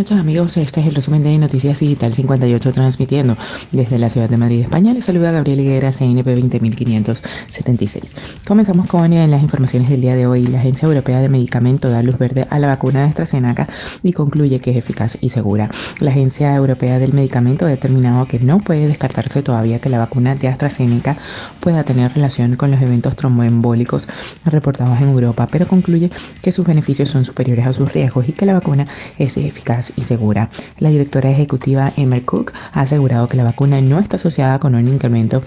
Noches amigos, este es el resumen de Noticias Digital 58 transmitiendo desde la ciudad de Madrid, España. Les saluda Gabriel Higuera, CNP 20576. Comenzamos con eh, las informaciones del día de hoy. La Agencia Europea de Medicamento da luz verde a la vacuna de AstraZeneca y concluye que es eficaz y segura. La Agencia Europea del Medicamento ha determinado que no puede descartarse todavía que la vacuna de AstraZeneca pueda tener relación con los eventos tromboembólicos reportados en Europa, pero concluye que sus beneficios son superiores a sus riesgos y que la vacuna es eficaz y segura. La directora ejecutiva Emer Cook ha asegurado que la vacuna no está asociada con un incremento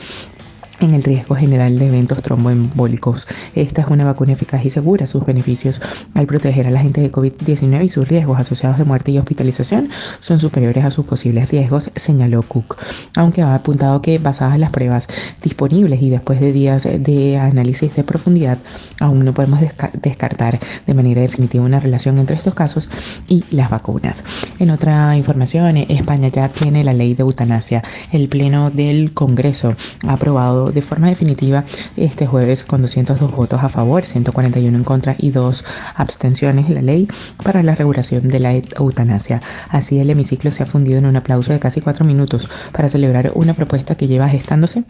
en el riesgo general de eventos tromboembólicos. Esta es una vacuna eficaz y segura. Sus beneficios al proteger a la gente de COVID-19 y sus riesgos asociados de muerte y hospitalización son superiores a sus posibles riesgos, señaló Cook. Aunque ha apuntado que basadas en las pruebas disponibles y después de días de análisis de profundidad, aún no podemos descartar de manera definitiva una relación entre estos casos y las vacunas. En otra información, España ya tiene la ley de eutanasia. El Pleno del Congreso ha aprobado de forma definitiva este jueves con 202 votos a favor, 141 en contra y dos abstenciones la ley para la regulación de la eutanasia. Así el hemiciclo se ha fundido en un aplauso de casi cuatro minutos para celebrar una propuesta que lleva gestándose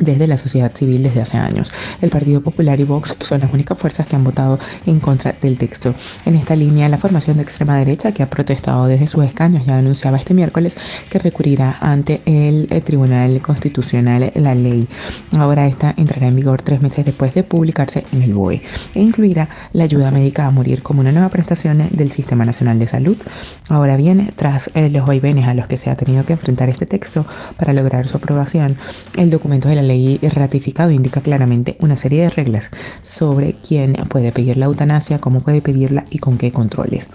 desde la sociedad civil desde hace años. El Partido Popular y Vox son las únicas fuerzas que han votado en contra del texto. En esta línea, la formación de extrema derecha, que ha protestado desde sus escaños, ya anunciaba este miércoles que recurrirá ante el eh, Tribunal Constitucional la ley. Ahora esta entrará en vigor tres meses después de publicarse en el BOE e incluirá la ayuda médica a morir como una nueva prestación del Sistema Nacional de Salud. Ahora bien, tras eh, los vaivenes a los que se ha tenido que enfrentar este texto para lograr su aprobación, el documento de la ley ratificado indica claramente una serie de reglas sobre quién puede pedir la eutanasia, cómo puede pedirla y con qué controles.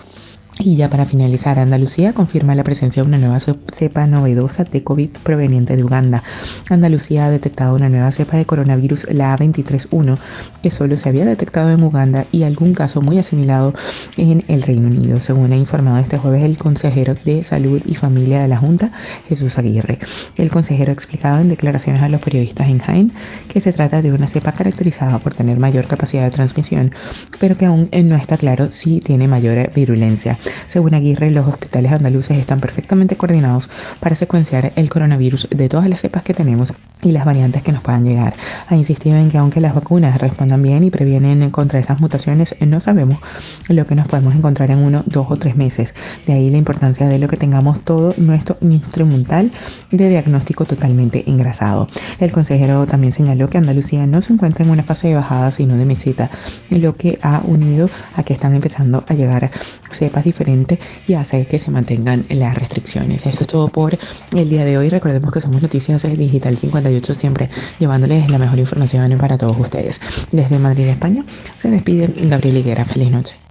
Y ya para finalizar, Andalucía confirma la presencia de una nueva cepa novedosa de COVID proveniente de Uganda. Andalucía ha detectado una nueva cepa de coronavirus, la A231, que solo se había detectado en Uganda y algún caso muy asimilado en el Reino Unido, según ha informado este jueves el consejero de Salud y Familia de la Junta, Jesús Aguirre. El consejero ha explicado en declaraciones a los periodistas en Jaén que se trata de una cepa caracterizada por tener mayor capacidad de transmisión, pero que aún no está claro si tiene mayor virulencia. Según Aguirre, los hospitales andaluces están perfectamente coordinados para secuenciar el coronavirus de todas las cepas que tenemos y las variantes que nos puedan llegar. Ha insistido en que aunque las vacunas respondan bien y previenen contra esas mutaciones, no sabemos lo que nos podemos encontrar en uno, dos o tres meses. De ahí la importancia de lo que tengamos todo nuestro instrumental de diagnóstico totalmente engrasado. El consejero también señaló que Andalucía no se encuentra en una fase de bajada, sino de meseta, lo que ha unido a que están empezando a llegar cepas diferente y hacer que se mantengan las restricciones. Eso es todo por el día de hoy. Recordemos que somos Noticias Digital 58, siempre llevándoles la mejor información para todos ustedes. Desde Madrid, España, se despide Gabriel Higuera. Feliz noche.